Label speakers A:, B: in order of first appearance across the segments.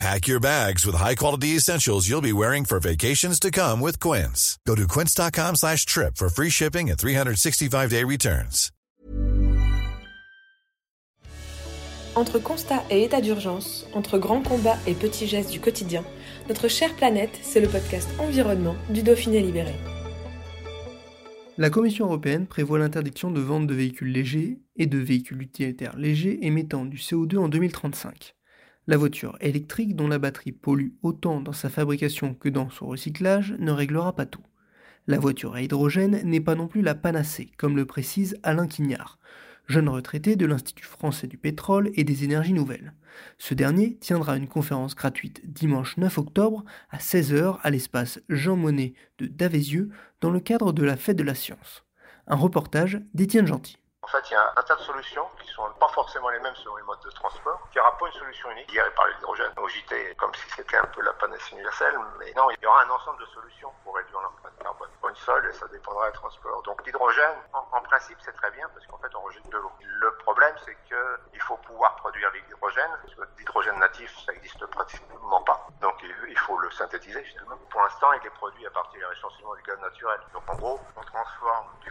A: Pack your bags with high-quality essentials you'll be wearing for vacations to come with Quince. Go to quince.com slash trip for free shipping and 365-day returns.
B: Entre constat et état d'urgence, entre grands combats et petits gestes du quotidien, notre chère planète, c'est le podcast Environnement du Dauphiné Libéré.
C: La Commission européenne prévoit l'interdiction de vente de véhicules légers et de véhicules utilitaires légers émettant du CO2 en 2035. La voiture électrique, dont la batterie pollue autant dans sa fabrication que dans son recyclage, ne réglera pas tout. La voiture à hydrogène n'est pas non plus la panacée, comme le précise Alain Quignard, jeune retraité de l'Institut français du pétrole et des énergies nouvelles. Ce dernier tiendra une conférence gratuite dimanche 9 octobre à 16h à l'espace Jean Monnet de Davézieux dans le cadre de la Fête de la Science. Un reportage d'Étienne Gentil.
D: En fait, il y a un tas de solutions qui sont pas forcément les mêmes selon les modes de transport. Il n'y aura pas une solution unique. Hier, il parlait d'hydrogène au JT comme si c'était un peu la panacée universelle, mais non, il y aura un ensemble de solutions pour réduire l'empreinte carbone. Pas une seule, et ça dépendra du transport. Donc l'hydrogène, en, principe, c'est très bien parce qu'en fait, on rejette de l'eau. Le problème, c'est qu'il faut pouvoir produire l'hydrogène. L'hydrogène natif, ça n'existe pratiquement pas. Donc il faut le synthétiser justement. Pour l'instant, il est produit à partir de l'échantillon du gaz naturel. Donc en gros, on transforme du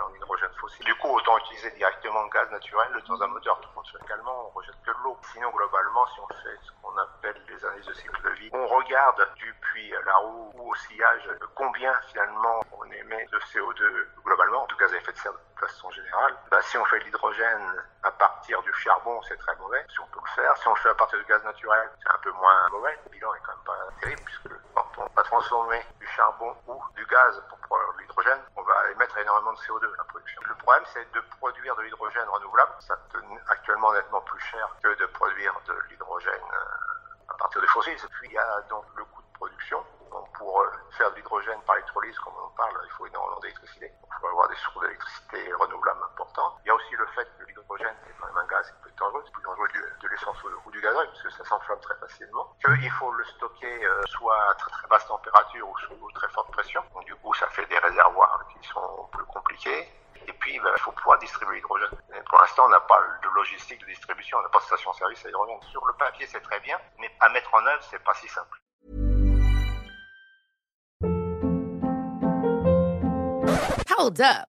D: en hydrogène fossile. Du coup, autant utiliser directement le gaz naturel dans un moteur. Localement, on rejette que de l'eau. Sinon, globalement, si on fait ce qu'on appelle les analyses de cycle de vie, on regarde du puits à la roue ou au sillage combien finalement on émet de CO2 globalement, de gaz à effet de serre de façon générale. Bah, si on fait de l'hydrogène à partir du charbon, c'est très mauvais, si on peut le faire. Si on le fait à partir du gaz naturel, c'est un peu moins mauvais. Le bilan est quand même pas terrible puisque quand on va transformer du charbon ou du gaz pour produire de l'hydrogène, émettre énormément de CO2 la production. Le problème, c'est de produire de l'hydrogène renouvelable. Ça coûte actuellement nettement plus cher que de produire de l'hydrogène à partir des fossiles. Puis, il y a donc le coût de production. Pour faire de l'hydrogène par électrolyse, comme on parle, il faut énormément d'électricité. Il faut avoir des sources d'électricité renouvelables importantes. Il y a aussi le fait que l'hydrogène, c'est quand même un gaz qui peut être dangereux. C'est plus dangereux de, de l'essence ou du gazoil, parce que ça s'enflamme très facilement. Qu'il faut le stocker euh, soit à très, basse température ou sous très forte pression du coup, ça fait des réservoirs qui sont plus compliqués. Et puis, ben, il Pour l'instant, on n'a pas de logistique de distribution, on n'a pas de station-service à hydrogène. Sur le papier, c'est très bien, mais à mettre en œuvre, c'est pas si simple.
E: Hold up.